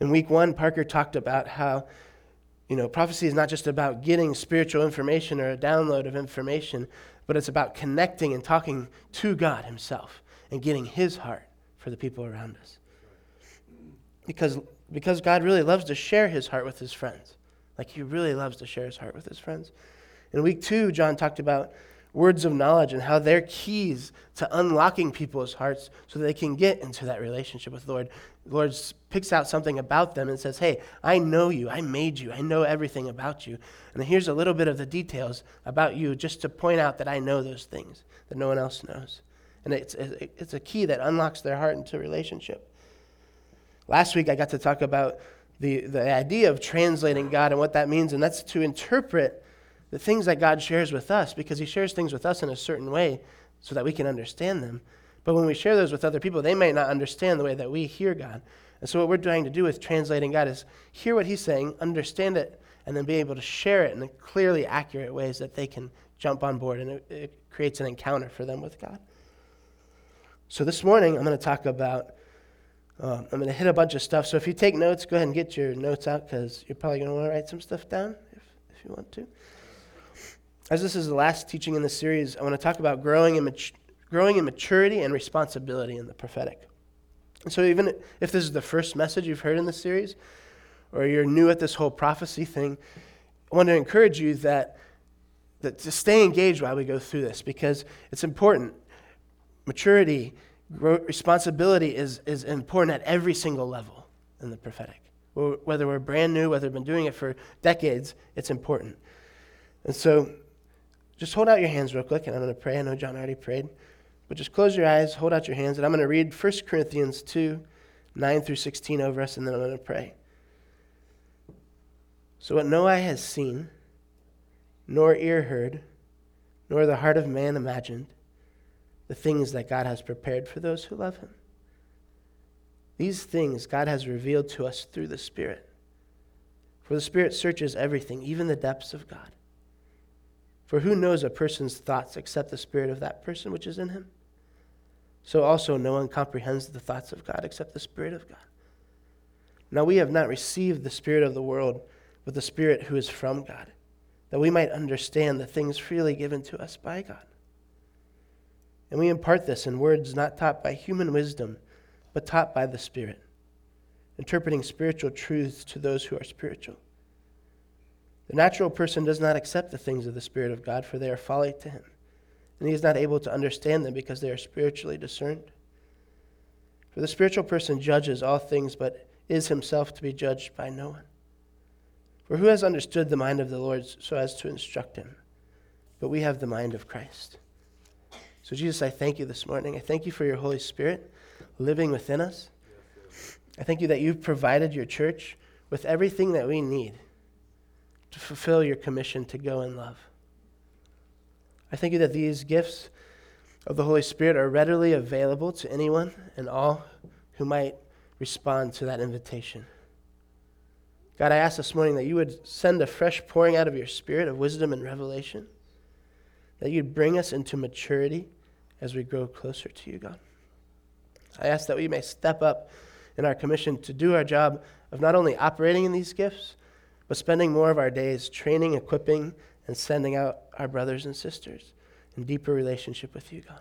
In week one, Parker talked about how, you know, prophecy is not just about getting spiritual information or a download of information, but it's about connecting and talking to God Himself and getting His heart for the people around us. Because, because God really loves to share His heart with His friends. Like He really loves to share His heart with His friends. In week two, John talked about words of knowledge and how they're keys to unlocking people's hearts so they can get into that relationship with the Lord. The Lord picks out something about them and says, Hey, I know you. I made you. I know everything about you. And here's a little bit of the details about you just to point out that I know those things that no one else knows. And it's, it's a key that unlocks their heart into relationship. Last week, I got to talk about the, the idea of translating God and what that means, and that's to interpret the things that God shares with us because He shares things with us in a certain way so that we can understand them. But when we share those with other people, they may not understand the way that we hear God. And so, what we're trying to do with translating God is hear what He's saying, understand it, and then be able to share it in clearly accurate ways that they can jump on board and it, it creates an encounter for them with God. So, this morning, I'm going to talk about. Uh, I'm going to hit a bunch of stuff. So, if you take notes, go ahead and get your notes out because you're probably going to want to write some stuff down if, if you want to. As this is the last teaching in the series, I want to talk about growing in, mat- growing in maturity and responsibility in the prophetic. And so, even if this is the first message you've heard in this series, or you're new at this whole prophecy thing, I want to encourage you that, that to stay engaged while we go through this because it's important. Maturity, responsibility is, is important at every single level in the prophetic. Whether we're brand new, whether we've been doing it for decades, it's important. And so just hold out your hands real quick, and I'm going to pray. I know John already prayed. But just close your eyes, hold out your hands, and I'm going to read 1 Corinthians 2 9 through 16 over us, and then I'm going to pray. So, what no eye has seen, nor ear heard, nor the heart of man imagined, the things that God has prepared for those who love him. These things God has revealed to us through the Spirit. For the Spirit searches everything, even the depths of God. For who knows a person's thoughts except the spirit of that person which is in him? So also no one comprehends the thoughts of God except the Spirit of God. Now we have not received the Spirit of the world, but the Spirit who is from God, that we might understand the things freely given to us by God. And we impart this in words not taught by human wisdom, but taught by the Spirit, interpreting spiritual truths to those who are spiritual. The natural person does not accept the things of the Spirit of God, for they are folly to him, and he is not able to understand them because they are spiritually discerned. For the spiritual person judges all things, but is himself to be judged by no one. For who has understood the mind of the Lord so as to instruct him? But we have the mind of Christ. So, Jesus, I thank you this morning. I thank you for your Holy Spirit living within us. I thank you that you've provided your church with everything that we need to fulfill your commission to go in love. I thank you that these gifts of the Holy Spirit are readily available to anyone and all who might respond to that invitation. God, I ask this morning that you would send a fresh pouring out of your spirit of wisdom and revelation, that you'd bring us into maturity as we grow closer to you, God. I ask that we may step up in our commission to do our job of not only operating in these gifts, but spending more of our days training, equipping, and sending out our brothers and sisters in deeper relationship with you, God.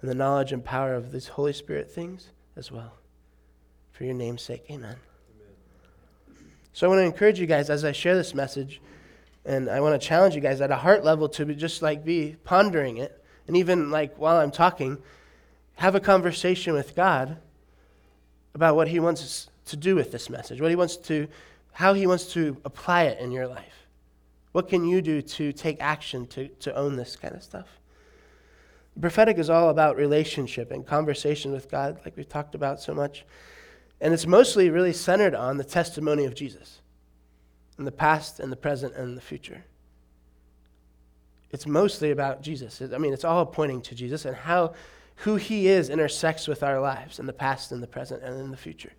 And the knowledge and power of these Holy Spirit things as well. For your name's sake, amen. amen. So I want to encourage you guys as I share this message, and I want to challenge you guys at a heart level to be just like be pondering it, and even like while I'm talking, have a conversation with God about what He wants to do with this message, what He wants to how He wants to apply it in your life. What can you do to take action to, to own this kind of stuff? The prophetic is all about relationship and conversation with God, like we've talked about so much. And it's mostly really centered on the testimony of Jesus in the past and the present and the future. It's mostly about Jesus. I mean, it's all pointing to Jesus and how who he is intersects with our lives in the past and the present and in the future.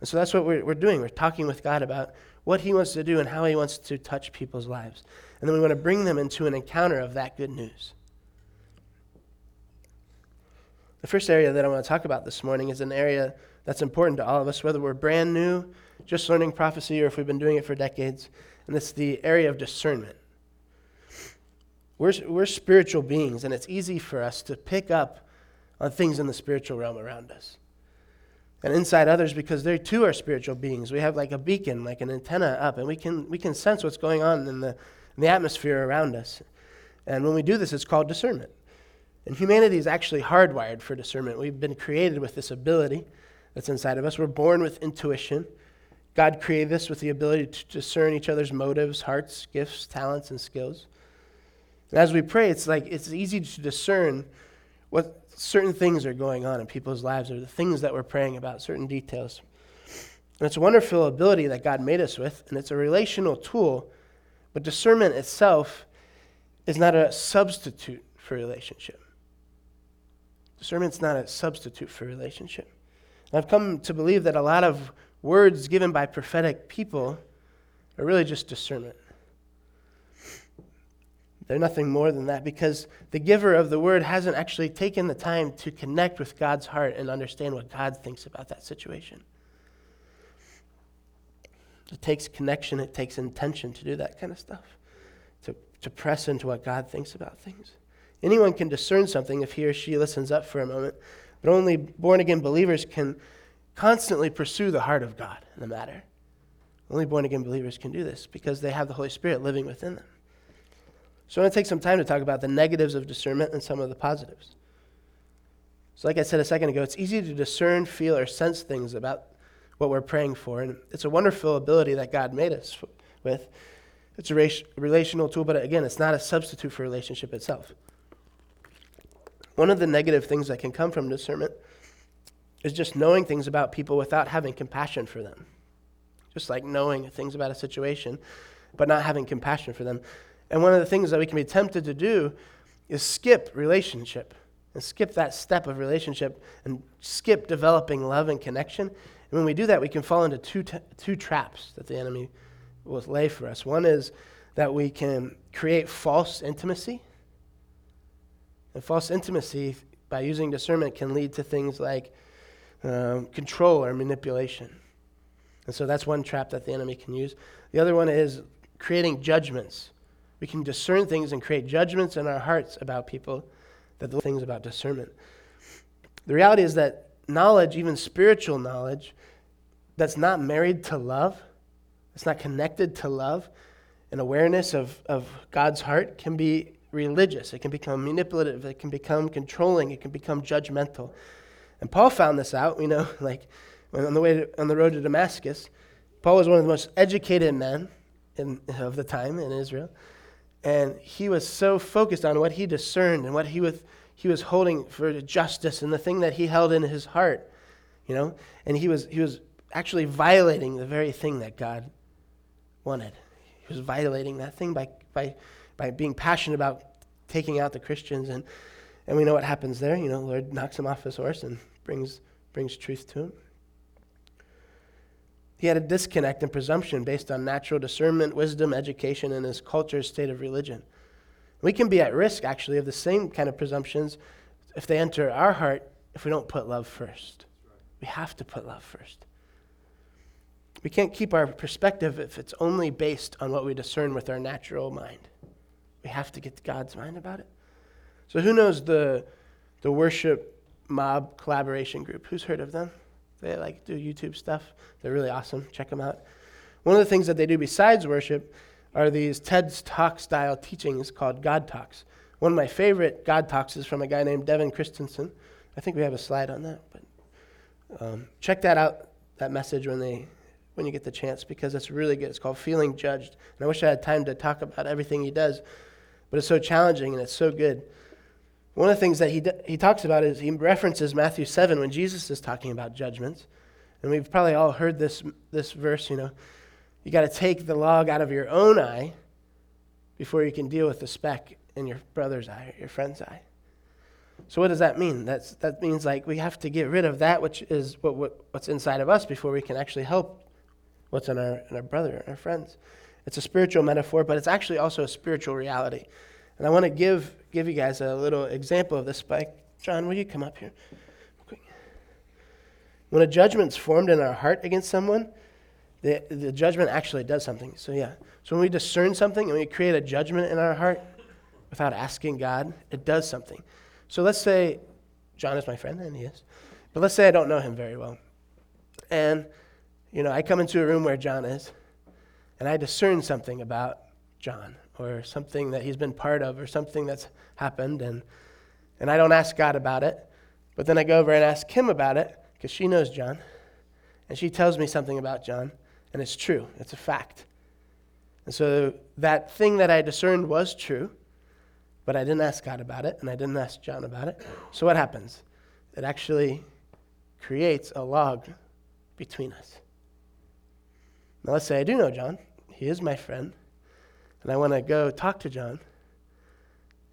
And so that's what we're, we're doing. We're talking with God about what He wants to do and how He wants to touch people's lives. And then we want to bring them into an encounter of that good news. The first area that I want to talk about this morning is an area that's important to all of us, whether we're brand new, just learning prophecy, or if we've been doing it for decades. And it's the area of discernment. We're, we're spiritual beings, and it's easy for us to pick up on things in the spiritual realm around us. And inside others, because they too are spiritual beings. We have like a beacon, like an antenna up, and we can, we can sense what's going on in the, in the atmosphere around us. And when we do this, it's called discernment. And humanity is actually hardwired for discernment. We've been created with this ability that's inside of us. We're born with intuition. God created us with the ability to discern each other's motives, hearts, gifts, talents, and skills. And as we pray, it's like it's easy to discern what certain things are going on in people's lives or the things that we're praying about, certain details. And it's a wonderful ability that God made us with, and it's a relational tool, but discernment itself is not a substitute for relationship. Discernment's not a substitute for relationship. And I've come to believe that a lot of words given by prophetic people are really just discernment. They're nothing more than that because the giver of the word hasn't actually taken the time to connect with God's heart and understand what God thinks about that situation. It takes connection, it takes intention to do that kind of stuff, to, to press into what God thinks about things. Anyone can discern something if he or she listens up for a moment, but only born again believers can constantly pursue the heart of God in the matter. Only born again believers can do this because they have the Holy Spirit living within them. So I want to take some time to talk about the negatives of discernment and some of the positives. So, like I said a second ago, it's easy to discern, feel, or sense things about what we're praying for. And it's a wonderful ability that God made us with. It's a relational tool, but again, it's not a substitute for relationship itself. One of the negative things that can come from discernment is just knowing things about people without having compassion for them. Just like knowing things about a situation, but not having compassion for them. And one of the things that we can be tempted to do is skip relationship and skip that step of relationship and skip developing love and connection. And when we do that, we can fall into two, t- two traps that the enemy will lay for us. One is that we can create false intimacy and false intimacy, by using discernment, can lead to things like um, control or manipulation. And so that's one trap that the enemy can use. The other one is creating judgments. We can discern things and create judgments in our hearts about people that the things about discernment. The reality is that knowledge, even spiritual knowledge, that's not married to love, that's not connected to love, and awareness of, of God's heart can be religious, it can become manipulative, it can become controlling, it can become judgmental. And Paul found this out, you know, like on the way to, on the road to Damascus. Paul was one of the most educated men in, of the time in Israel. And he was so focused on what he discerned and what he was, he was holding for justice and the thing that he held in his heart, you know, and he was, he was actually violating the very thing that God wanted. He was violating that thing by, by by being passionate about taking out the Christians. And, and we know what happens there. You know, Lord knocks him off his horse and brings, brings truth to him. He had a disconnect and presumption based on natural discernment, wisdom, education, and his culture's state of religion. We can be at risk, actually, of the same kind of presumptions if they enter our heart if we don't put love first. We have to put love first. We can't keep our perspective if it's only based on what we discern with our natural mind. We have to get God's mind about it. So, who knows the, the worship mob collaboration group? Who's heard of them? They like do YouTube stuff. They're really awesome. Check them out. One of the things that they do besides worship are these TED Talk style teachings called God Talks. One of my favorite God Talks is from a guy named Devin Christensen. I think we have a slide on that, but um, check that out. That message when they when you get the chance because it's really good. It's called Feeling Judged, and I wish I had time to talk about everything he does but it's so challenging and it's so good. One of the things that he, he talks about is he references Matthew 7 when Jesus is talking about judgments. And we've probably all heard this, this verse, you know. You got to take the log out of your own eye before you can deal with the speck in your brother's eye or your friend's eye. So what does that mean? That's, that means like we have to get rid of that which is what, what, what's inside of us before we can actually help what's in our, in our brother and our friends. It's a spiritual metaphor, but it's actually also a spiritual reality. And I want to give, give you guys a little example of this. Spike, John, will you come up here? When a judgment's formed in our heart against someone, the, the judgment actually does something. So, yeah. So, when we discern something and we create a judgment in our heart without asking God, it does something. So, let's say John is my friend, and he is. But let's say I don't know him very well. And, you know, I come into a room where John is, and I discern something about John or something that he's been part of or something that's happened, and, and I don't ask God about it. But then I go over and ask him about it because she knows John, and she tells me something about John, and it's true, it's a fact. And so that thing that I discerned was true, but I didn't ask God about it, and I didn't ask John about it. So what happens? It actually creates a log between us. Now, let's say I do know John, he is my friend, and I want to go talk to John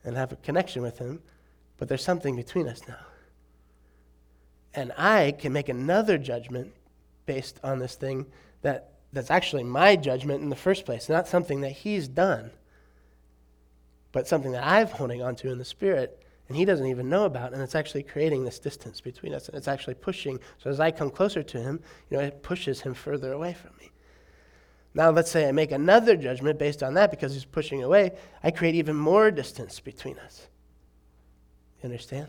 and have a connection with him, but there's something between us now. And I can make another judgment based on this thing that, that's actually my judgment in the first place, not something that he's done, but something that I'm holding onto in the spirit and he doesn't even know about, and it's actually creating this distance between us, and it's actually pushing. So as I come closer to him, you know, it pushes him further away from me. Now, let's say I make another judgment based on that because he's pushing away, I create even more distance between us. You understand?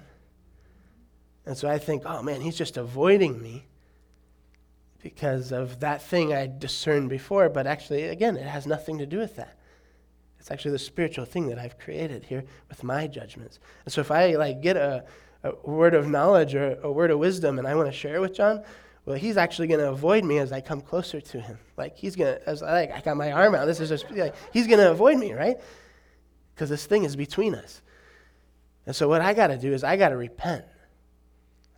And so I think, oh man, he's just avoiding me because of that thing I discerned before, but actually, again, it has nothing to do with that. It's actually the spiritual thing that I've created here with my judgments. And so if I like get a, a word of knowledge or a word of wisdom and I want to share it with John, well, he's actually going to avoid me as I come closer to him. Like he's going to, as I like, I got my arm out. This is just like he's going to avoid me, right? Because this thing is between us. And so what I got to do is I got to repent.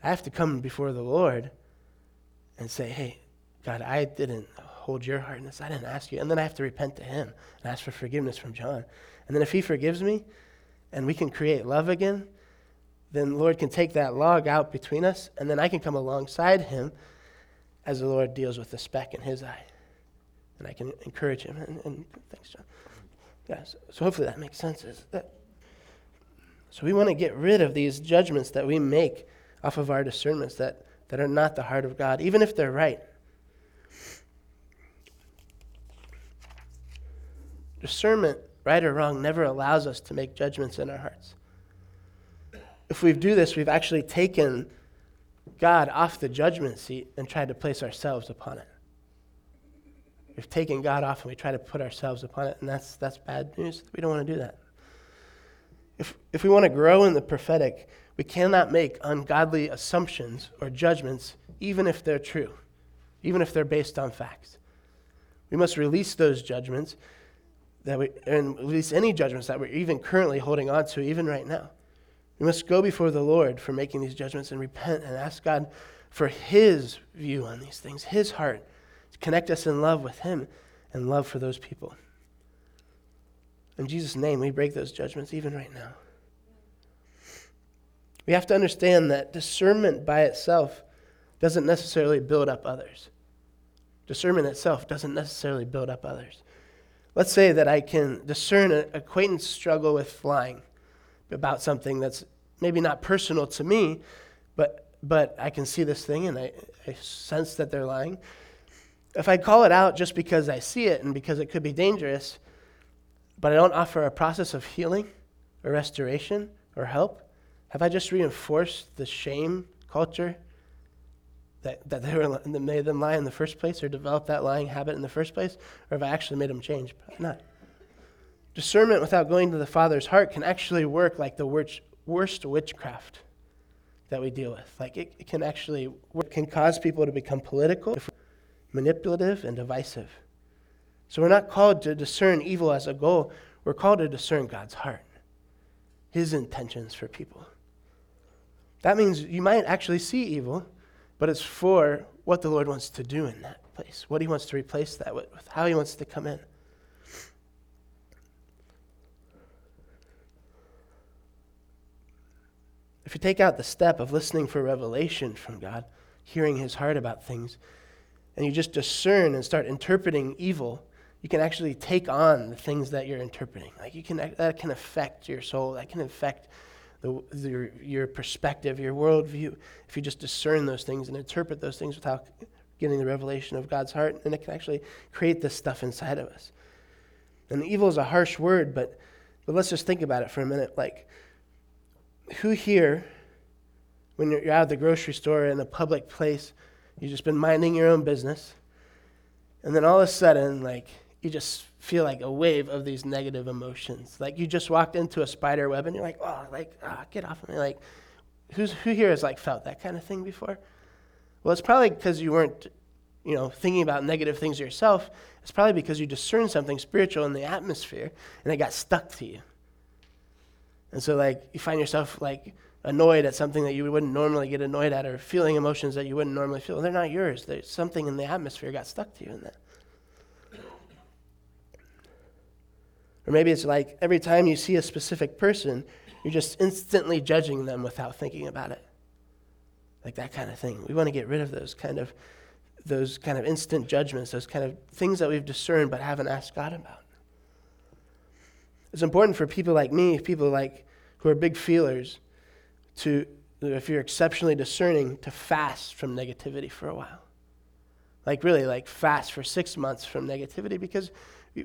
I have to come before the Lord and say, "Hey, God, I didn't hold your heart in this. I didn't ask you. And then I have to repent to him and ask for forgiveness from John. And then if he forgives me and we can create love again, then the Lord can take that log out between us, and then I can come alongside him as the Lord deals with the speck in his eye. And I can encourage him. And, and thanks, John. Yeah, so, so hopefully that makes sense. That, so we want to get rid of these judgments that we make off of our discernments that, that are not the heart of God, even if they're right. Discernment, right or wrong, never allows us to make judgments in our hearts. If we do this, we've actually taken God off the judgment seat and tried to place ourselves upon it. We've taken God off and we try to put ourselves upon it, and that's, that's bad news. We don't want to do that. If, if we want to grow in the prophetic, we cannot make ungodly assumptions or judgments, even if they're true, even if they're based on facts. We must release those judgments that we, and release any judgments that we're even currently holding on to, even right now. We must go before the Lord for making these judgments and repent and ask God for His view on these things, His heart, to connect us in love with Him and love for those people. In Jesus' name, we break those judgments even right now. We have to understand that discernment by itself doesn't necessarily build up others. Discernment itself doesn't necessarily build up others. Let's say that I can discern an acquaintance struggle with lying about something that's maybe not personal to me, but, but I can see this thing and I, I sense that they're lying. If I call it out just because I see it and because it could be dangerous, but I don't offer a process of healing or restoration or help, have I just reinforced the shame culture that, that, they were, that made them lie in the first place or developed that lying habit in the first place? Or have I actually made them change? Probably not. Discernment without going to the Father's heart can actually work like the worst, witchcraft that we deal with. Like it, it can actually work, can cause people to become political, manipulative, and divisive. So we're not called to discern evil as a goal. We're called to discern God's heart, His intentions for people. That means you might actually see evil, but it's for what the Lord wants to do in that place, what He wants to replace that with, how He wants to come in. If you take out the step of listening for revelation from God, hearing His heart about things, and you just discern and start interpreting evil, you can actually take on the things that you're interpreting. Like you can, that can affect your soul. That can affect the, the, your perspective, your worldview, if you just discern those things and interpret those things without getting the revelation of God's heart, then it can actually create this stuff inside of us. And evil is a harsh word, but, but let's just think about it for a minute. Like, who here, when you're, out of the grocery store in a public place, you've just been minding your own business, and then all of a sudden, like, you just feel like a wave of these negative emotions. Like you just walked into a spider web and you're like, oh, like, ah, get off of me. Like, who's, who here has like felt that kind of thing before? Well, it's probably because you weren't, you know, thinking about negative things yourself. It's probably because you discerned something spiritual in the atmosphere and it got stuck to you. And so, like, you find yourself like annoyed at something that you wouldn't normally get annoyed at, or feeling emotions that you wouldn't normally feel. They're not yours. There's something in the atmosphere got stuck to you in that. Or maybe it's like every time you see a specific person, you're just instantly judging them without thinking about it. Like that kind of thing. We want to get rid of those kind of those kind of instant judgments, those kind of things that we've discerned but haven't asked God about. It's important for people like me, people like who are big feelers, to if you're exceptionally discerning, to fast from negativity for a while. Like really, like fast for six months from negativity because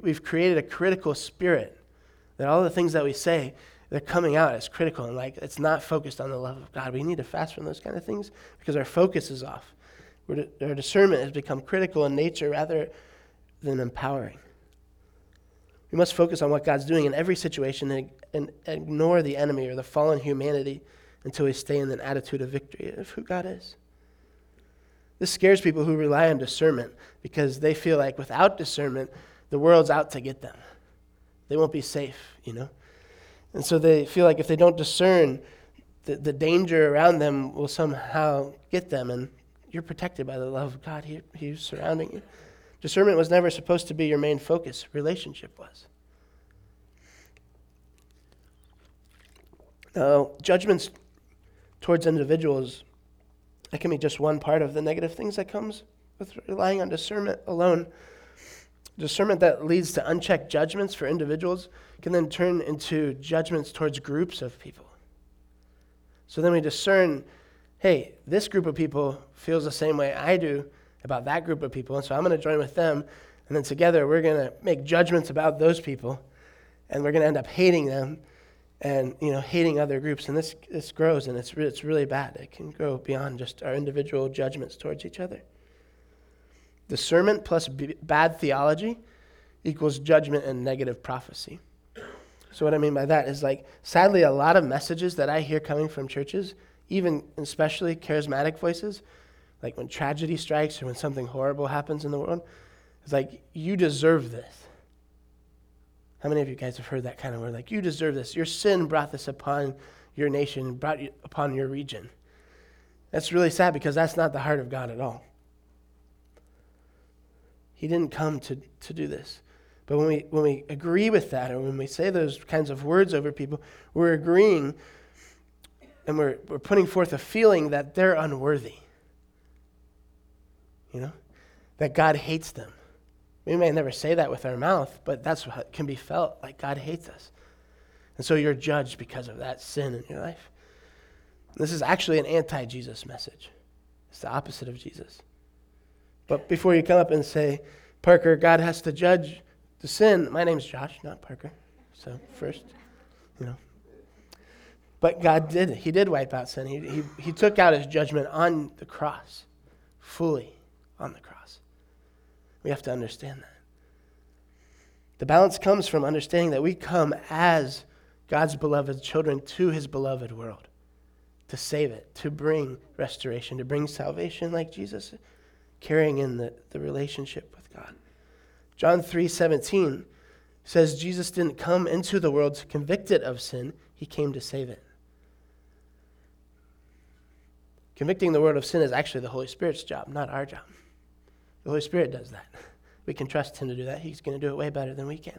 we've created a critical spirit that all the things that we say they're coming out as critical and like it's not focused on the love of god. We need to fast from those kind of things because our focus is off. Our discernment has become critical in nature rather than empowering we must focus on what god's doing in every situation and, and ignore the enemy or the fallen humanity until we stay in an attitude of victory of who god is this scares people who rely on discernment because they feel like without discernment the world's out to get them. They won't be safe, you know? And so they feel like if they don't discern, the, the danger around them will somehow get them, and you're protected by the love of God. He, he's surrounding you. Discernment was never supposed to be your main focus, relationship was. Now, judgments towards individuals, that can be just one part of the negative things that comes with relying on discernment alone. Discernment that leads to unchecked judgments for individuals can then turn into judgments towards groups of people. So then we discern hey, this group of people feels the same way I do about that group of people, and so I'm going to join with them. And then together we're going to make judgments about those people, and we're going to end up hating them and you know hating other groups and this this grows and it's it's really bad it can grow beyond just our individual judgments towards each other Discernment plus b- bad theology equals judgment and negative prophecy. So, what I mean by that is like, sadly, a lot of messages that I hear coming from churches, even especially charismatic voices, like when tragedy strikes or when something horrible happens in the world, it's like, you deserve this. How many of you guys have heard that kind of word? Like, you deserve this. Your sin brought this upon your nation, brought it upon your region. That's really sad because that's not the heart of God at all. He didn't come to, to do this. But when we, when we agree with that, or when we say those kinds of words over people, we're agreeing and we're, we're putting forth a feeling that they're unworthy. You know? That God hates them. We may never say that with our mouth, but that's what can be felt like God hates us. And so you're judged because of that sin in your life. This is actually an anti Jesus message, it's the opposite of Jesus. But before you come up and say, Parker, God has to judge the sin, my name's Josh, not Parker. So, first, you know. But God did. He did wipe out sin. He, he, he took out his judgment on the cross, fully on the cross. We have to understand that. The balance comes from understanding that we come as God's beloved children to his beloved world to save it, to bring restoration, to bring salvation like Jesus carrying in the, the relationship with God. John 3 17 says Jesus didn't come into the world to convict it of sin, he came to save it. Convicting the world of sin is actually the Holy Spirit's job, not our job. The Holy Spirit does that. We can trust him to do that. He's going to do it way better than we can.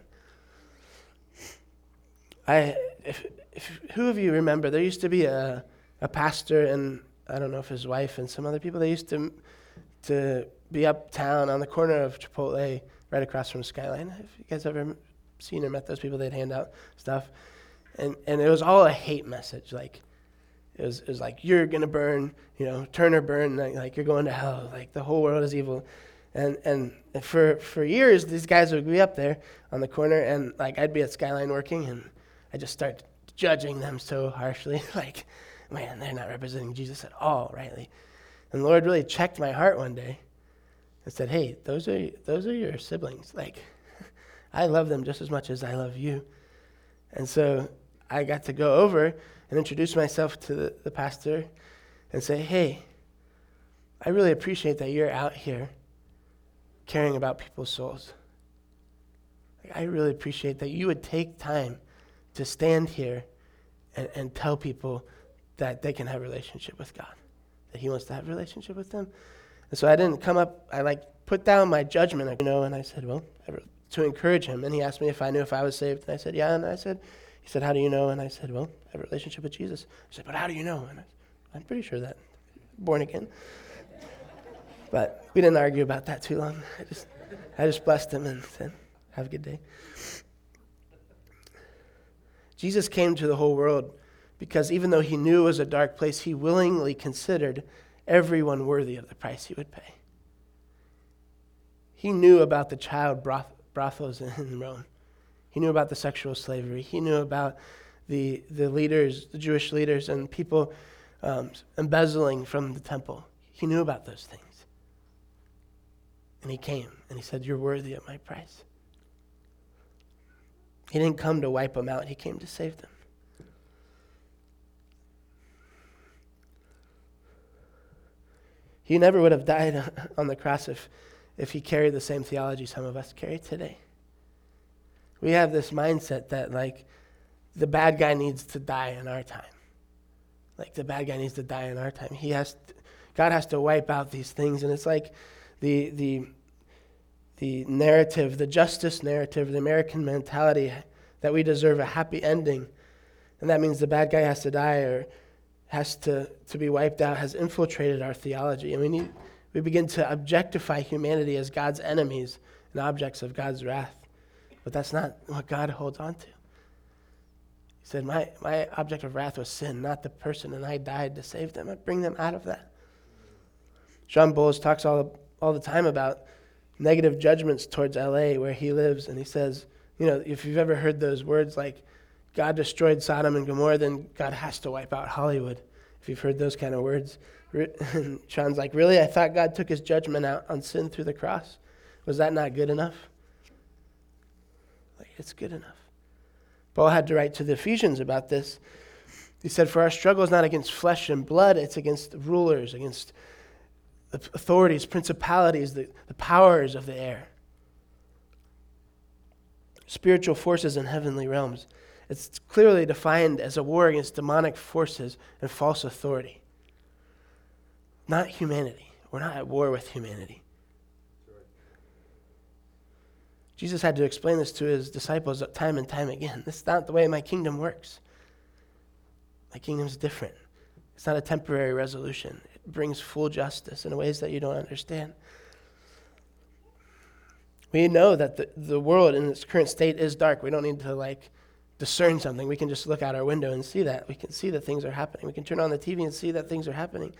I, if, if, who of you remember, there used to be a, a pastor and I don't know if his wife and some other people, they used to to be uptown on the corner of Chipotle, right across from Skyline. Have you guys ever seen or met those people? They'd hand out stuff. And, and it was all a hate message. Like, it was, it was like, you're going to burn, you know, turn or burn, like, like, you're going to hell. Like, the whole world is evil. And, and for, for years, these guys would be up there on the corner, and like I'd be at Skyline working, and I just start judging them so harshly. like, man, they're not representing Jesus at all, rightly. And the Lord really checked my heart one day and said, hey, those are, those are your siblings. Like, I love them just as much as I love you. And so I got to go over and introduce myself to the, the pastor and say, hey, I really appreciate that you're out here caring about people's souls. I really appreciate that you would take time to stand here and, and tell people that they can have a relationship with God, that He wants to have a relationship with them. And so I didn't come up, I like put down my judgment, you know, and I said, well, to encourage him. And he asked me if I knew if I was saved. And I said, yeah. And I said, he said, how do you know? And I said, well, I have a relationship with Jesus. He said, but how do you know? And I, I'm pretty sure that born again. But we didn't argue about that too long. I just, I just blessed him and said, Have a good day. Jesus came to the whole world because even though he knew it was a dark place, he willingly considered everyone worthy of the price he would pay. He knew about the child broth- brothels in Rome. He knew about the sexual slavery. He knew about the, the leaders, the Jewish leaders, and people um, embezzling from the temple. He knew about those things. And he came and he said, You're worthy of my price. He didn't come to wipe them out, he came to save them. He never would have died on the cross if, if he carried the same theology some of us carry today. We have this mindset that, like, the bad guy needs to die in our time. Like, the bad guy needs to die in our time. He has to, God has to wipe out these things. And it's like the, the, the narrative, the justice narrative, the American mentality that we deserve a happy ending. And that means the bad guy has to die or has to, to be wiped out, has infiltrated our theology. And we, need, we begin to objectify humanity as God's enemies and objects of God's wrath. But that's not what God holds on to. He said, My, my object of wrath was sin, not the person, and I died to save them. I bring them out of that. Shawn Bolz talks all, all the time about negative judgments towards LA where he lives. And he says, you know, if you've ever heard those words like, God destroyed Sodom and Gomorrah, then God has to wipe out Hollywood. If you've heard those kind of words. And Shawn's like, really? I thought God took his judgment out on sin through the cross. Was that not good enough? Like, it's good enough. Paul had to write to the Ephesians about this. He said, For our struggle is not against flesh and blood, it's against rulers, against the authorities, principalities, the, the powers of the air, spiritual forces in heavenly realms. It's clearly defined as a war against demonic forces and false authority. Not humanity. We're not at war with humanity. Jesus had to explain this to his disciples time and time again. This is not the way my kingdom works. My kingdom's different. It's not a temporary resolution, it brings full justice in ways that you don't understand. We know that the, the world in its current state is dark. We don't need to like discern something. We can just look out our window and see that. We can see that things are happening. We can turn on the TV and see that things are happening.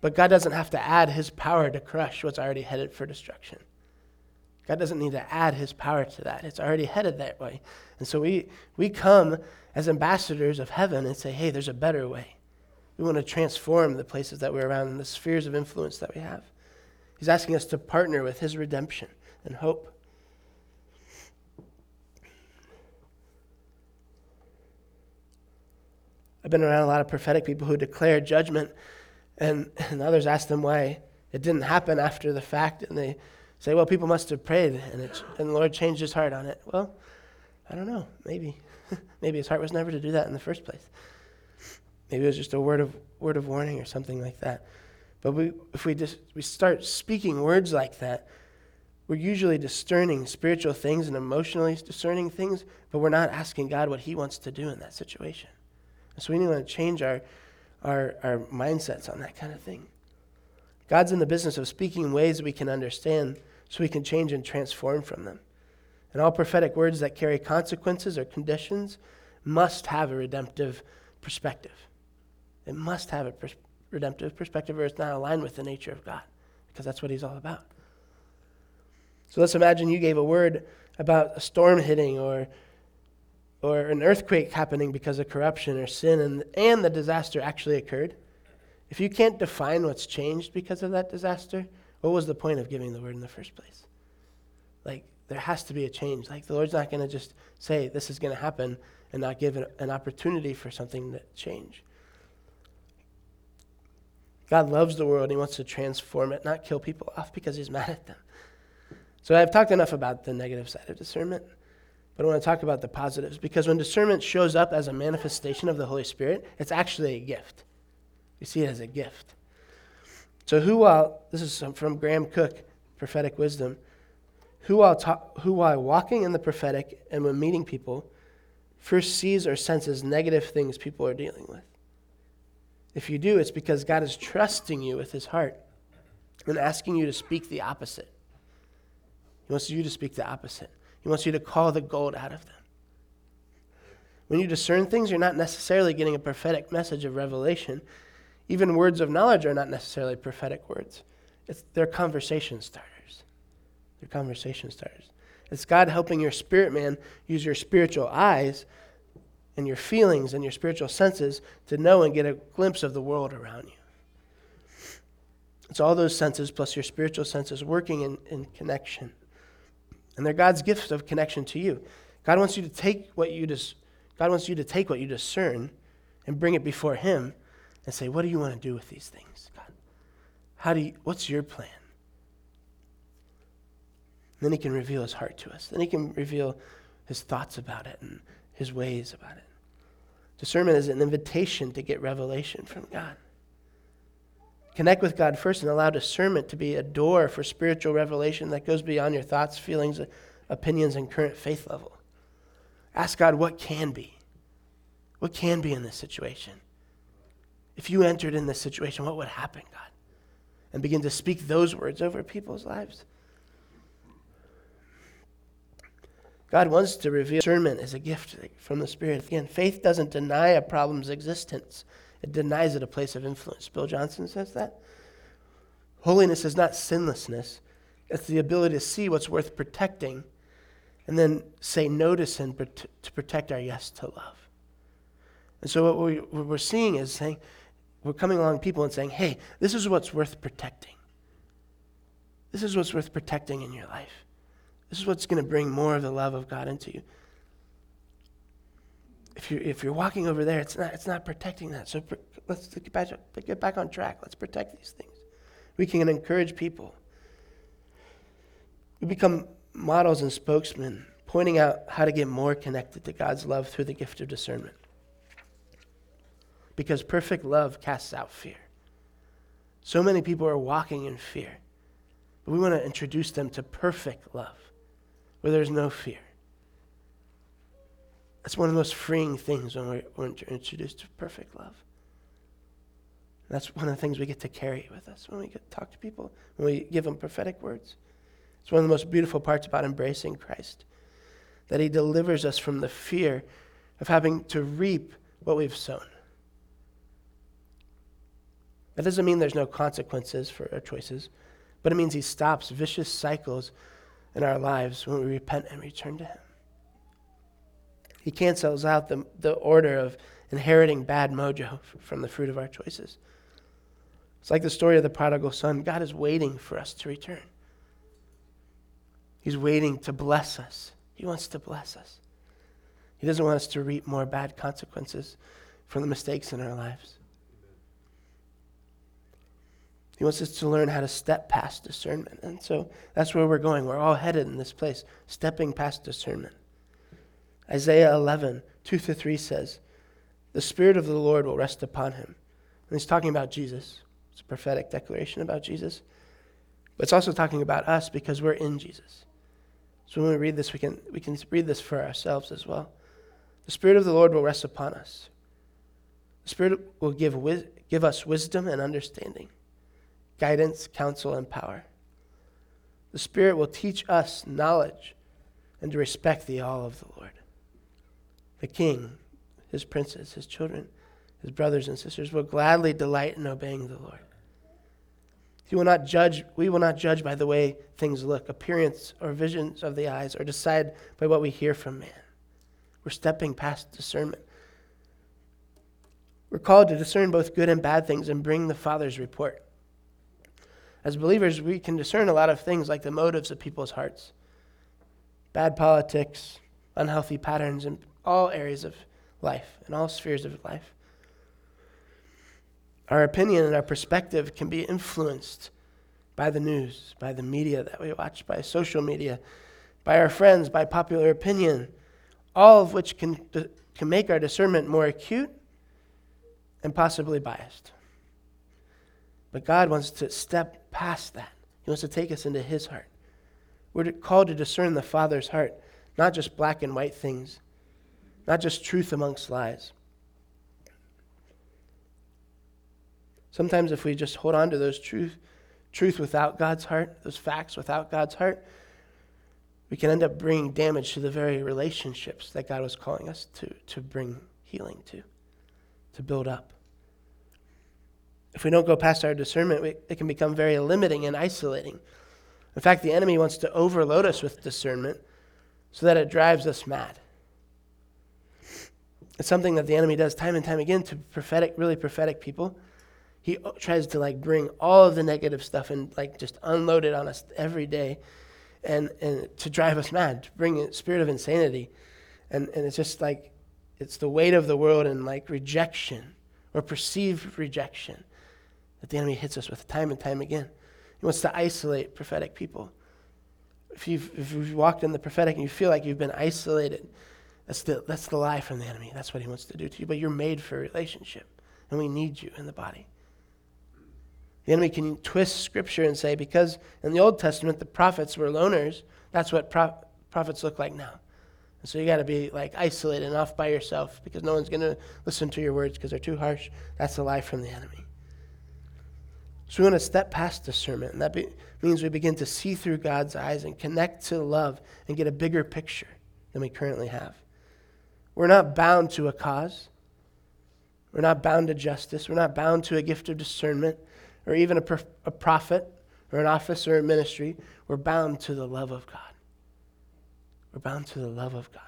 But God doesn't have to add his power to crush what's already headed for destruction. God doesn't need to add his power to that. It's already headed that way. And so we, we come as ambassadors of heaven and say, hey, there's a better way. We want to transform the places that we're around and the spheres of influence that we have. He's asking us to partner with his redemption and hope. I've been around a lot of prophetic people who declare judgment, and, and others ask them why it didn't happen after the fact, and they say, well, people must have prayed, and, it, and the Lord changed his heart on it. Well, I don't know. Maybe. Maybe his heart was never to do that in the first place. Maybe it was just a word of, word of warning or something like that. But we, if we just we start speaking words like that, we're usually discerning spiritual things and emotionally discerning things, but we're not asking God what He wants to do in that situation. so we need to change our, our, our mindsets on that kind of thing. God's in the business of speaking ways we can understand so we can change and transform from them. And all prophetic words that carry consequences or conditions must have a redemptive perspective. It must have a pers- redemptive perspective, or it's not aligned with the nature of God, because that's what He's all about. So let's imagine you gave a word about a storm hitting or or an earthquake happening because of corruption or sin and, and the disaster actually occurred. If you can't define what's changed because of that disaster, what was the point of giving the word in the first place? Like, there has to be a change. Like, the Lord's not going to just say this is going to happen and not give it an opportunity for something to change. God loves the world. He wants to transform it, not kill people off because he's mad at them. So I've talked enough about the negative side of discernment, but I want to talk about the positives because when discernment shows up as a manifestation of the Holy Spirit, it's actually a gift. We see it as a gift. So who while this is from Graham Cooke, prophetic wisdom, who while ta- who while walking in the prophetic and when meeting people, first sees or senses negative things people are dealing with. If you do, it's because God is trusting you with his heart and asking you to speak the opposite. He wants you to speak the opposite. He wants you to call the gold out of them. When you discern things, you're not necessarily getting a prophetic message of revelation. Even words of knowledge are not necessarily prophetic words. It's, they're conversation starters. They're conversation starters. It's God helping your spirit man use your spiritual eyes and your feelings and your spiritual senses to know and get a glimpse of the world around you. It's all those senses plus your spiritual senses working in, in connection. And they're God's gift of connection to you. God wants you to take what you dis- God wants you to take what you discern and bring it before Him and say, What do you want to do with these things, God? How do you, what's your plan? Then He can reveal His heart to us. Then He can reveal His thoughts about it and his ways about it. Discernment is an invitation to get revelation from God. Connect with God first and allow discernment to be a door for spiritual revelation that goes beyond your thoughts, feelings, opinions, and current faith level. Ask God what can be. What can be in this situation? If you entered in this situation, what would happen, God? And begin to speak those words over people's lives. God wants to reveal discernment as a gift from the Spirit. Again, faith doesn't deny a problem's existence, it denies it a place of influence. Bill Johnson says that. Holiness is not sinlessness, it's the ability to see what's worth protecting and then say no to sin to protect our yes to love. And so what, we, what we're seeing is saying, we're coming along people and saying, hey, this is what's worth protecting. This is what's worth protecting in your life. This is what's going to bring more of the love of God into you. If you're, if you're walking over there, it's not, it's not protecting that. So pr- let's get back, get back on track. Let's protect these things. We can encourage people. We become models and spokesmen, pointing out how to get more connected to God's love through the gift of discernment. Because perfect love casts out fear. So many people are walking in fear. But we want to introduce them to perfect love where there's no fear. That's one of the most freeing things when we're, when we're introduced to perfect love. That's one of the things we get to carry with us when we get to talk to people, when we give them prophetic words. It's one of the most beautiful parts about embracing Christ, that he delivers us from the fear of having to reap what we've sown. That doesn't mean there's no consequences for our choices, but it means he stops vicious cycles in our lives when we repent and return to Him. He cancels out the, the order of inheriting bad mojo from the fruit of our choices. It's like the story of the prodigal son. God is waiting for us to return. He's waiting to bless us. He wants to bless us. He doesn't want us to reap more bad consequences from the mistakes in our lives. He wants us to learn how to step past discernment. And so that's where we're going. We're all headed in this place, stepping past discernment. Isaiah 11, 2 to 3 says, The Spirit of the Lord will rest upon him. And he's talking about Jesus. It's a prophetic declaration about Jesus. But it's also talking about us because we're in Jesus. So when we read this, we can, we can read this for ourselves as well. The Spirit of the Lord will rest upon us. The Spirit will give, give us wisdom and understanding guidance, counsel, and power. The Spirit will teach us knowledge and to respect the all of the Lord. The King, his princes, his children, his brothers and sisters will gladly delight in obeying the Lord. He will not judge, we will not judge by the way things look, appearance or visions of the eyes, or decide by what we hear from man. We're stepping past discernment. We're called to discern both good and bad things and bring the Father's report. As believers, we can discern a lot of things like the motives of people's hearts, bad politics, unhealthy patterns in all areas of life, in all spheres of life. Our opinion and our perspective can be influenced by the news, by the media that we watch, by social media, by our friends, by popular opinion, all of which can, can make our discernment more acute and possibly biased. But God wants to step past that. He wants to take us into His heart. We're called to discern the Father's heart, not just black and white things, not just truth amongst lies. Sometimes, if we just hold on to those truth, truth without God's heart, those facts without God's heart, we can end up bringing damage to the very relationships that God was calling us to, to bring healing to, to build up. If we don't go past our discernment, we, it can become very limiting and isolating. In fact, the enemy wants to overload us with discernment so that it drives us mad. It's something that the enemy does time and time again to prophetic, really prophetic people he tries to like bring all of the negative stuff and like just unload it on us every day and, and to drive us mad, to bring a spirit of insanity. And, and it's just like, it's the weight of the world and like rejection or perceived rejection that the enemy hits us with time and time again. He wants to isolate prophetic people. If you've, if you've walked in the prophetic and you feel like you've been isolated, that's the, that's the lie from the enemy. That's what he wants to do to you. But you're made for a relationship, and we need you in the body. The enemy can twist scripture and say, because in the Old Testament the prophets were loners, that's what pro- prophets look like now. And so you got to be like isolated and off by yourself because no one's going to listen to your words because they're too harsh. That's a lie from the enemy. So we want to step past discernment, and that be, means we begin to see through God's eyes and connect to love and get a bigger picture than we currently have. We're not bound to a cause. We're not bound to justice. We're not bound to a gift of discernment or even a, a prophet or an office or a ministry, we're bound to the love of God. We're bound to the love of God.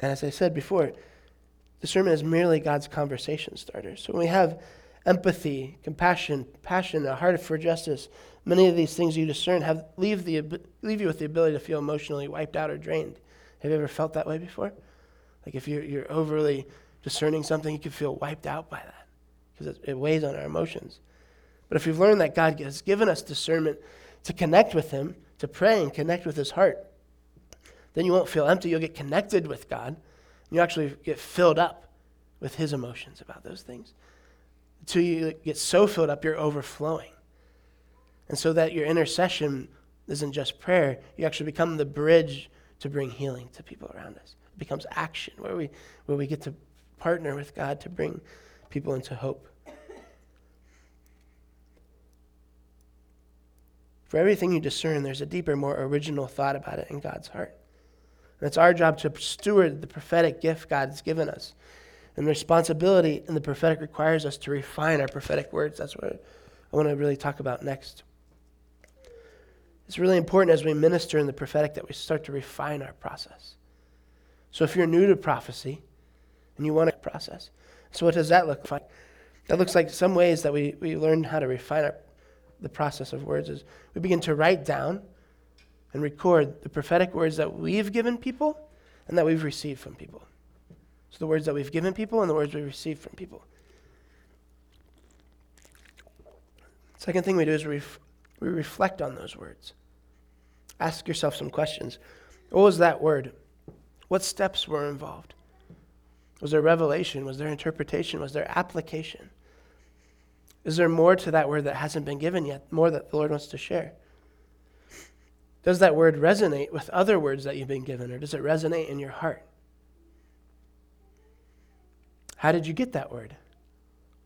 And as I said before, discernment is merely God's conversation starter. So when we have empathy, compassion, passion, a heart for justice, many of these things you discern have leave, the, leave you with the ability to feel emotionally wiped out or drained. Have you ever felt that way before? Like if you're, you're overly discerning something, you can feel wiped out by that because it, it weighs on our emotions. But if we've learned that God has given us discernment to connect with Him, to pray and connect with His heart, then you won't feel empty. You'll get connected with God. And you actually get filled up with His emotions about those things. Until you get so filled up, you're overflowing. And so that your intercession isn't just prayer, you actually become the bridge to bring healing to people around us. It becomes action where we, where we get to partner with God to bring people into hope. For everything you discern, there's a deeper, more original thought about it in God's heart. And it's our job to steward the prophetic gift God has given us. And responsibility in the prophetic requires us to refine our prophetic words. That's what I want to really talk about next. It's really important as we minister in the prophetic that we start to refine our process. So if you're new to prophecy and you want to process, so, what does that look like? That looks like some ways that we, we learn how to refine our, the process of words is we begin to write down and record the prophetic words that we've given people and that we've received from people. So, the words that we've given people and the words we receive from people. Second thing we do is we, ref- we reflect on those words. Ask yourself some questions. What was that word? What steps were involved? Was there revelation? Was there interpretation? Was there application? Is there more to that word that hasn't been given yet? More that the Lord wants to share? Does that word resonate with other words that you've been given, or does it resonate in your heart? How did you get that word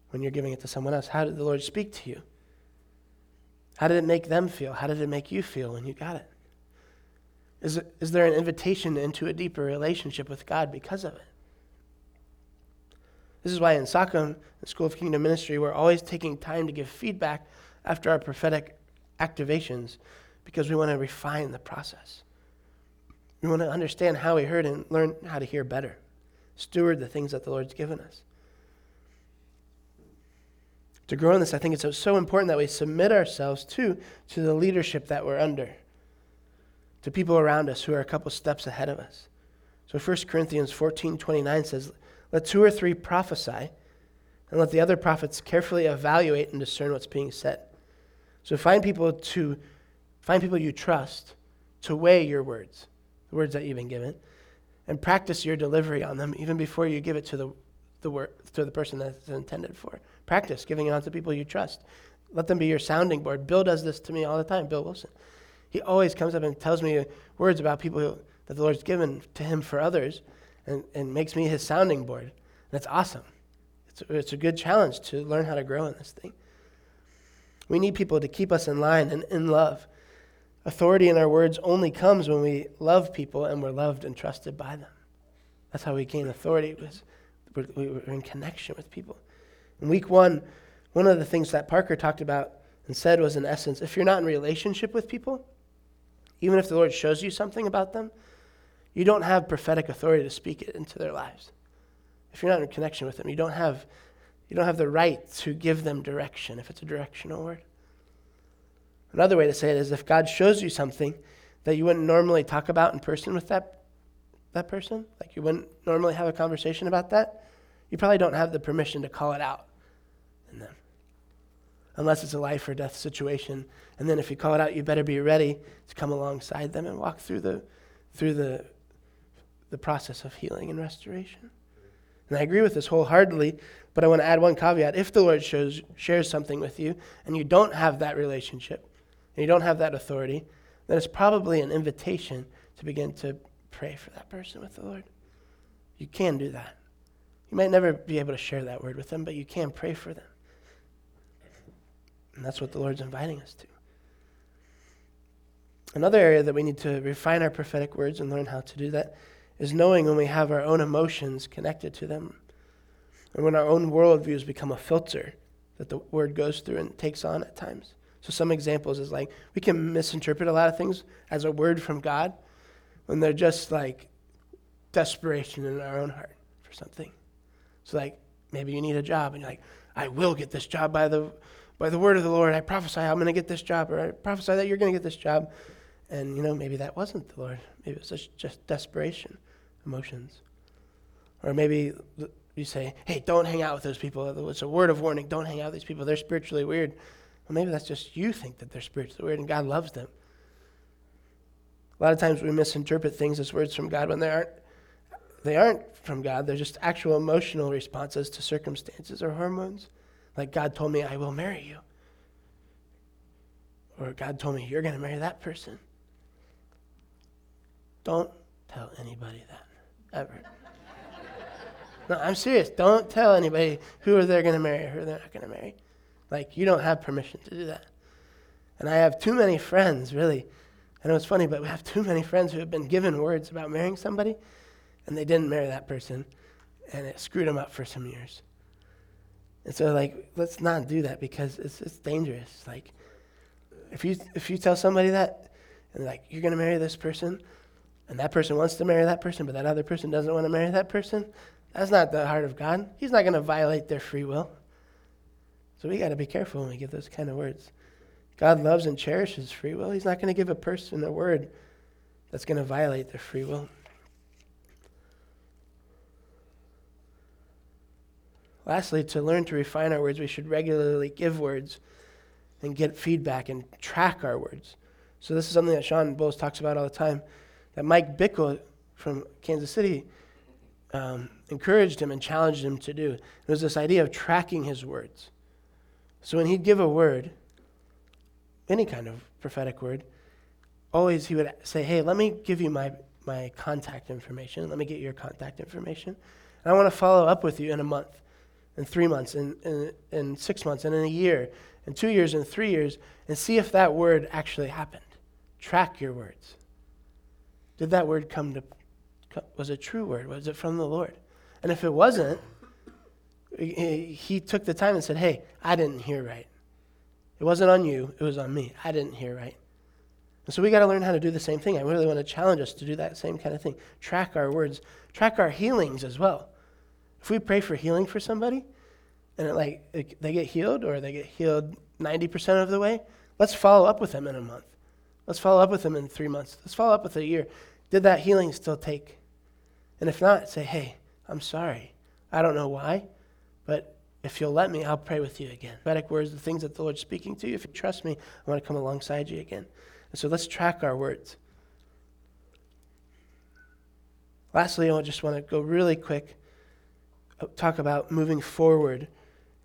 when you're giving it to someone else? How did the Lord speak to you? How did it make them feel? How did it make you feel when you got it? Is, it, is there an invitation into a deeper relationship with God because of it? This is why in SOCM, the School of Kingdom Ministry, we're always taking time to give feedback after our prophetic activations because we want to refine the process. We want to understand how we heard and learn how to hear better, steward the things that the Lord's given us. To grow in this, I think it's so important that we submit ourselves to, to the leadership that we're under, to people around us who are a couple steps ahead of us. So 1 Corinthians 14 29 says, Let two or three prophesy, and let the other prophets carefully evaluate and discern what's being said. So find people to find people you trust to weigh your words, the words that you've been given, and practice your delivery on them even before you give it to the, the word to the person that it's intended for. Practice giving it out to people you trust. Let them be your sounding board. Bill does this to me all the time, Bill Wilson. He always comes up and tells me words about people who, that the Lord's given to him for others and, and makes me his sounding board. That's awesome. It's, it's a good challenge to learn how to grow in this thing. We need people to keep us in line and in love. Authority in our words only comes when we love people and we're loved and trusted by them. That's how we gain authority, was we're in connection with people. In week one, one of the things that Parker talked about and said was, in essence, if you're not in relationship with people, even if the Lord shows you something about them, you don't have prophetic authority to speak it into their lives. If you're not in connection with them, you don't have, you don't have the right to give them direction if it's a directional word. Another way to say it is if God shows you something that you wouldn't normally talk about in person with that, that person, like you wouldn't normally have a conversation about that, you probably don't have the permission to call it out in them. Unless it's a life or death situation. And then if you call it out, you better be ready to come alongside them and walk through the, through the, the process of healing and restoration. And I agree with this wholeheartedly, but I want to add one caveat. If the Lord shows, shares something with you and you don't have that relationship and you don't have that authority, then it's probably an invitation to begin to pray for that person with the Lord. You can do that. You might never be able to share that word with them, but you can pray for them. And that's what the Lord's inviting us to. Another area that we need to refine our prophetic words and learn how to do that is knowing when we have our own emotions connected to them, and when our own worldviews become a filter that the word goes through and takes on at times. So, some examples is like we can misinterpret a lot of things as a word from God when they're just like desperation in our own heart for something. So like maybe you need a job and you're like, I will get this job by the by the word of the Lord. I prophesy I'm going to get this job, or I prophesy that you're going to get this job. And you know, maybe that wasn't the Lord. Maybe it was just, just desperation, emotions. Or maybe you say, "Hey, don't hang out with those people." It's a word of warning. Don't hang out with these people. They're spiritually weird. Well, maybe that's just you think that they're spiritually weird, and God loves them. A lot of times we misinterpret things as words from God when they aren't they aren't from God, they're just actual emotional responses to circumstances or hormones. Like God told me, I will marry you. Or God told me, you're going to marry that person. Don't tell anybody that, ever. no, I'm serious. Don't tell anybody who they're going to marry or who they're not going to marry. Like, you don't have permission to do that. And I have too many friends, really. I know it's funny, but we have too many friends who have been given words about marrying somebody and they didn't marry that person, and it screwed them up for some years. And so, like, let's not do that because it's it's dangerous. Like, if you if you tell somebody that, and like you're gonna marry this person, and that person wants to marry that person, but that other person doesn't want to marry that person, that's not the heart of God. He's not gonna violate their free will. So we got to be careful when we give those kind of words. God loves and cherishes free will. He's not going to give a person a word that's going to violate their free will. Lastly, to learn to refine our words, we should regularly give words and get feedback and track our words. So, this is something that Shawn Bolz talks about all the time. That Mike Bickle from Kansas City um, encouraged him and challenged him to do. It was this idea of tracking his words. So, when he'd give a word, any kind of prophetic word, always he would say, Hey, let me give you my, my contact information. Let me get your contact information. And I want to follow up with you in a month in three months, in, in, in six months, and in a year, in two years, and three years, and see if that word actually happened. Track your words. Did that word come to, was a true word? Was it from the Lord? And if it wasn't, He took the time and said, Hey, I didn't hear right. It wasn't on you, it was on me. I didn't hear right. And so we got to learn how to do the same thing. I really want to challenge us to do that same kind of thing. Track our words, track our healings as well. If we pray for healing for somebody and it, like it, they get healed or they get healed 90% of the way, let's follow up with them in a month. Let's follow up with them in three months. Let's follow up with a year. Did that healing still take? And if not, say, hey, I'm sorry. I don't know why, but if you'll let me, I'll pray with you again. Prophetic words, the things that the Lord's speaking to you, if you trust me, I want to come alongside you again. And so let's track our words. Lastly, I just want to go really quick, uh, talk about moving forward,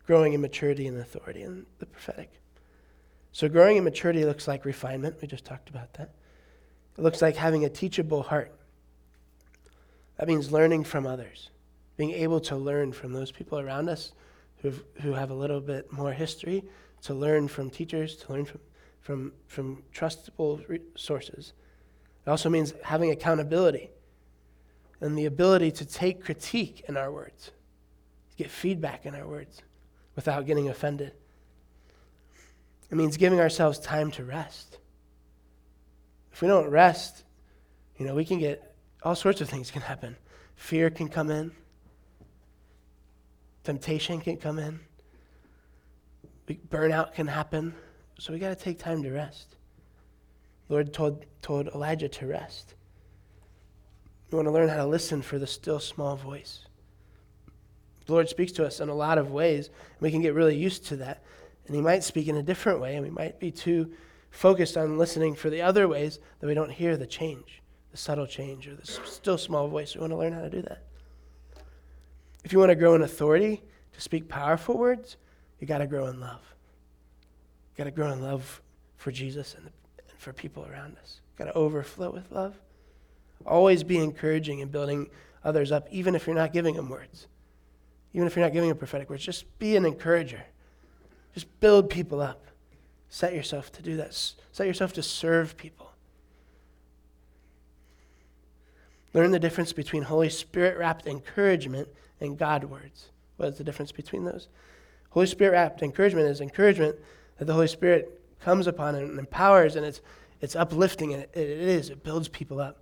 growing in maturity and authority and the prophetic. So, growing in maturity looks like refinement. We just talked about that. It looks like having a teachable heart. That means learning from others, being able to learn from those people around us who who have a little bit more history, to learn from teachers, to learn from, from, from trustable sources. It also means having accountability and the ability to take critique in our words, to get feedback in our words without getting offended. It means giving ourselves time to rest. If we don't rest, you know, we can get all sorts of things can happen. Fear can come in. Temptation can come in. Burnout can happen. So we got to take time to rest. Lord told, told Elijah to rest. We want to learn how to listen for the still small voice. The Lord speaks to us in a lot of ways, and we can get really used to that. And He might speak in a different way, and we might be too focused on listening for the other ways that we don't hear the change, the subtle change, or the still small voice. We want to learn how to do that. If you want to grow in authority, to speak powerful words, you got to grow in love. You got to grow in love for Jesus and, the, and for people around us. You Got to overflow with love. Always be encouraging and building others up, even if you're not giving them words. Even if you're not giving them prophetic words, just be an encourager. Just build people up. Set yourself to do that. Set yourself to serve people. Learn the difference between Holy Spirit wrapped encouragement and God words. What is the difference between those? Holy Spirit wrapped encouragement is encouragement that the Holy Spirit comes upon and empowers, and it's, it's uplifting, and it, it is. It builds people up.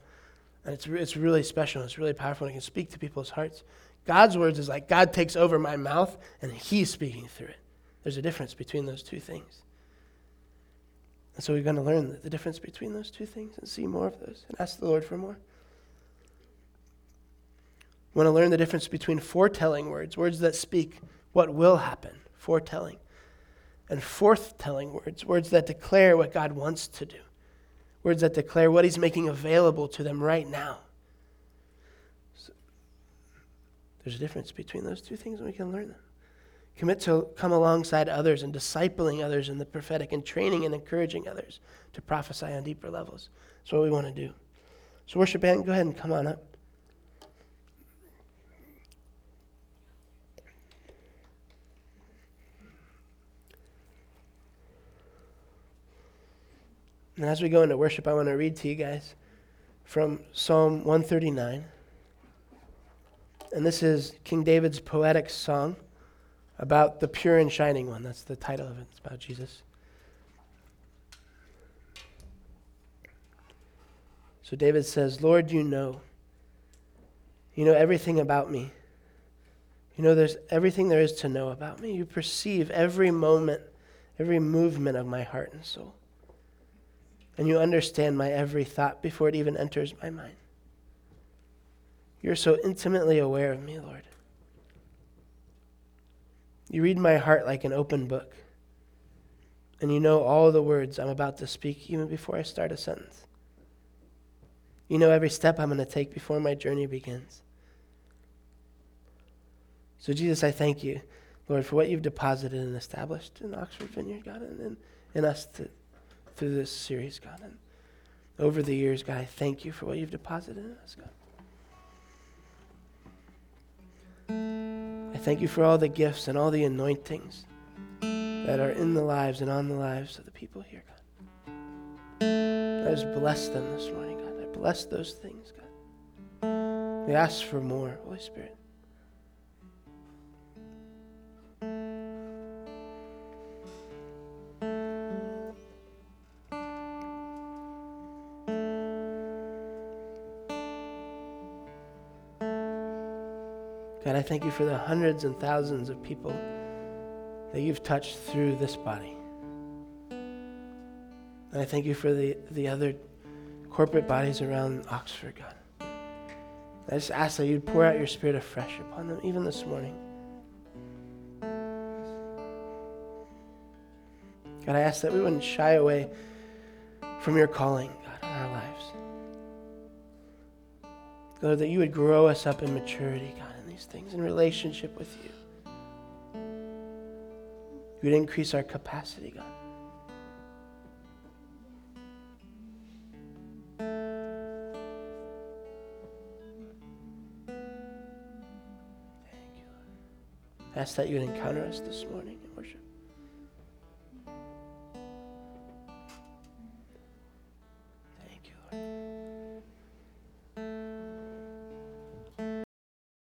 And it's, it's really special. It's really powerful. And it can speak to people's hearts. God's words is like God takes over my mouth, and He's speaking through it. There's a difference between those two things. And so we're going to learn the difference between those two things and see more of those and ask the Lord for more. Want to learn the difference between foretelling words, words that speak what will happen, foretelling, and forthtelling words, words that declare what God wants to do, words that declare what He's making available to them right now. So there's a difference between those two things, and we can learn them. Commit to come alongside others and discipling others in the prophetic and training and encouraging others to prophesy on deeper levels. That's what we want to do. So, worship band, go ahead and come on up. And as we go into worship, I want to read to you guys from Psalm 139. And this is King David's poetic song about the pure and shining one. That's the title of it. It's about Jesus. So David says, Lord, you know. You know everything about me. You know there's everything there is to know about me. You perceive every moment, every movement of my heart and soul. And you understand my every thought before it even enters my mind. You're so intimately aware of me, Lord. You read my heart like an open book, and you know all the words I'm about to speak even before I start a sentence. You know every step I'm going to take before my journey begins. So, Jesus, I thank you, Lord, for what you've deposited and established in Oxford Vineyard, God, and in, in us to, through this series, God. And over the years, God, I thank you for what you've deposited in us, God. I thank you for all the gifts and all the anointings that are in the lives and on the lives of the people here, God. I just bless them this morning, God. I bless those things, God. We ask for more, Holy Spirit. Thank you for the hundreds and thousands of people that you've touched through this body. And I thank you for the, the other corporate bodies around Oxford, God. I just ask that you'd pour out your spirit afresh upon them, even this morning. God, I ask that we wouldn't shy away from your calling, God, in our lives. God, that you would grow us up in maturity, God, these things, in relationship with you. You would increase our capacity, God. Thank you, Lord. I ask that you would encounter us this morning in worship.